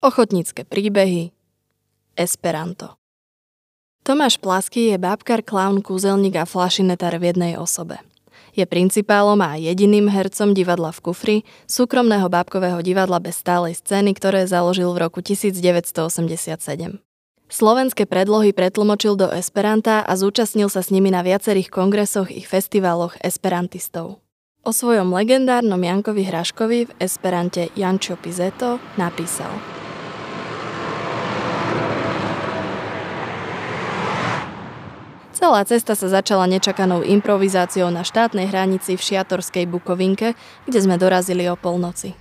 Ochotnícke príbehy Esperanto Tomáš Plasky je bábkar, klaun, kúzelník a flašinetar v jednej osobe. Je principálom a jediným hercom divadla v Kufri, súkromného bábkového divadla bez stálej scény, ktoré založil v roku 1987. Slovenské predlohy pretlmočil do Esperanta a zúčastnil sa s nimi na viacerých kongresoch i festivaloch esperantistov. O svojom legendárnom Jankovi Hraškovi v Esperante Jančo Pizeto napísal – Celá cesta sa začala nečakanou improvizáciou na štátnej hranici v Šiatorskej Bukovinke, kde sme dorazili o polnoci.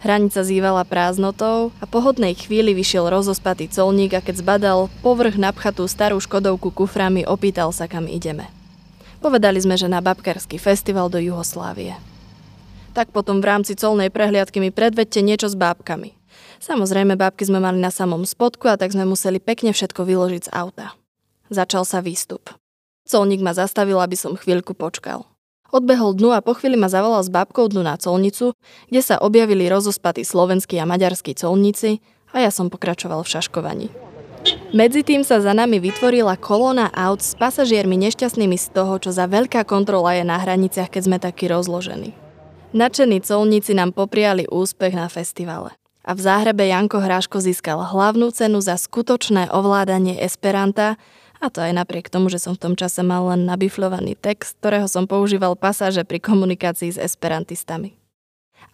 Hranica zývala prázdnotou a po hodnej chvíli vyšiel rozospatý colník a keď zbadal povrch napchatú starú škodovku kuframi, opýtal sa, kam ideme. Povedali sme, že na babkarský festival do Juhoslávie. Tak potom v rámci colnej prehliadky mi predvedte niečo s bábkami. Samozrejme, bábky sme mali na samom spodku a tak sme museli pekne všetko vyložiť z auta. Začal sa výstup. Colník ma zastavil, aby som chvíľku počkal. Odbehol dnu a po chvíli ma zavolal s bábkou dnu na colnicu, kde sa objavili rozospatí slovenskí a maďarskí colníci a ja som pokračoval v šaškovaní. Medzi tým sa za nami vytvorila kolóna aut s pasažiermi nešťastnými z toho, čo za veľká kontrola je na hraniciach, keď sme takí rozložení. Načení colníci nám popriali úspech na festivale. A v záhrebe Janko Hráško získal hlavnú cenu za skutočné ovládanie Esperanta a to aj napriek tomu, že som v tom čase mal len nabifľovaný text, ktorého som používal pasáže pri komunikácii s esperantistami.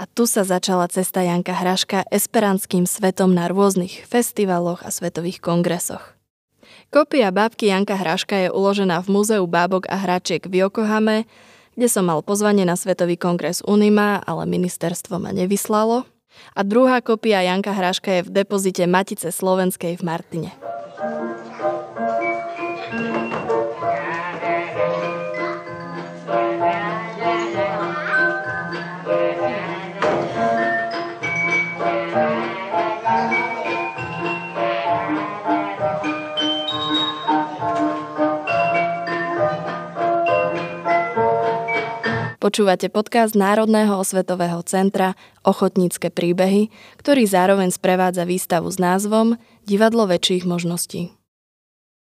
A tu sa začala cesta Janka Hraška esperantským svetom na rôznych festivaloch a svetových kongresoch. Kopia bábky Janka Hraška je uložená v Múzeu bábok a hračiek v Yokohame, kde som mal pozvanie na Svetový kongres Unima, ale ministerstvo ma nevyslalo. A druhá kopia Janka Hraška je v depozite Matice Slovenskej v Martine. Počúvate podcast Národného osvetového centra Ochotnícke príbehy, ktorý zároveň sprevádza výstavu s názvom Divadlo väčších možností.